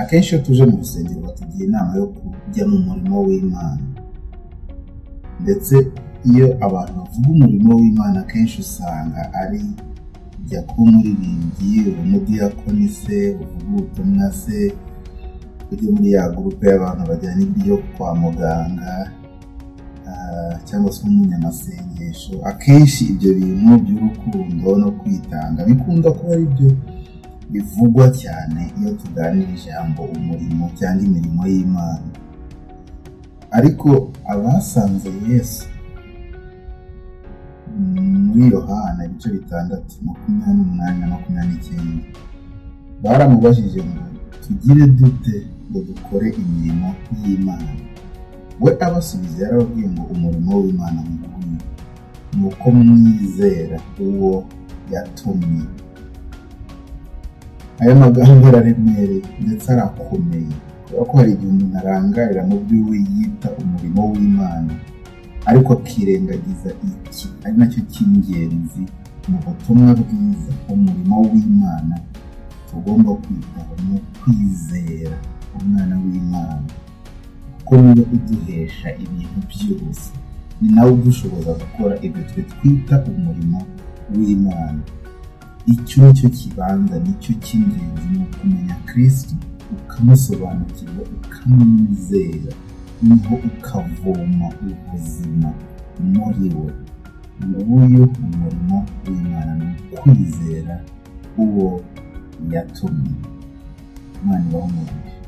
akenshi iyo tuje mu rusengero batugira inama yo kujya mu murimo w'imana. Ndetse iyo abantu bavuga umurimo w'imana akenshi usanga ari jya kuba umuririmbyi uri umudiyakoni se uvuga ubutumwa se ujye muri ya gurupe y'abantu bajyana ibyo kwa muganga ah, cyangwa se umunyamasengesho. Akenshi ibyo bintu by'urukundo no kwitanga bikunda kuba ari byo bivugwa cyane iyo tuganira ijambo umurimo cyangwa imirimo y'imana. Ariko abasanze yesu muri yohana ibice bitandatu makumyabiri n'umunani na makumyabiri n'icyenda baramubajije ngo tugire dute ngo dukore imirimo y'imana? We abasubiza yarababwiye ngo umurimo w'imana nguyu ni uko mwizera uwo yatumye. Aya magambo araremereye ndetse arakomeye. Kubera ko hari igihe umuntu arangarira mu byo we yita umurimo w'imana. Ariko akirengagiza iki? Ari na cyo cy'ingenzi mu butumwa bwiza umurimo w'imana tugomba kwitaho ni ukwizera umwana w'imana. Kuko ni we uduhesha ibintu byose ni nawe udushoboza gukora ibyo twita umurimo w'imana. Icyo ni cyo kibanza ni cyo cy'ingenzi ni ukumenya kirisiti ukamusobanukirwa ukamwizera ni ho ukavoma ubuzima muri we. Nguyu umurimo w'imana ni ukwizera uwo yatumye. Imana ibaho umugisha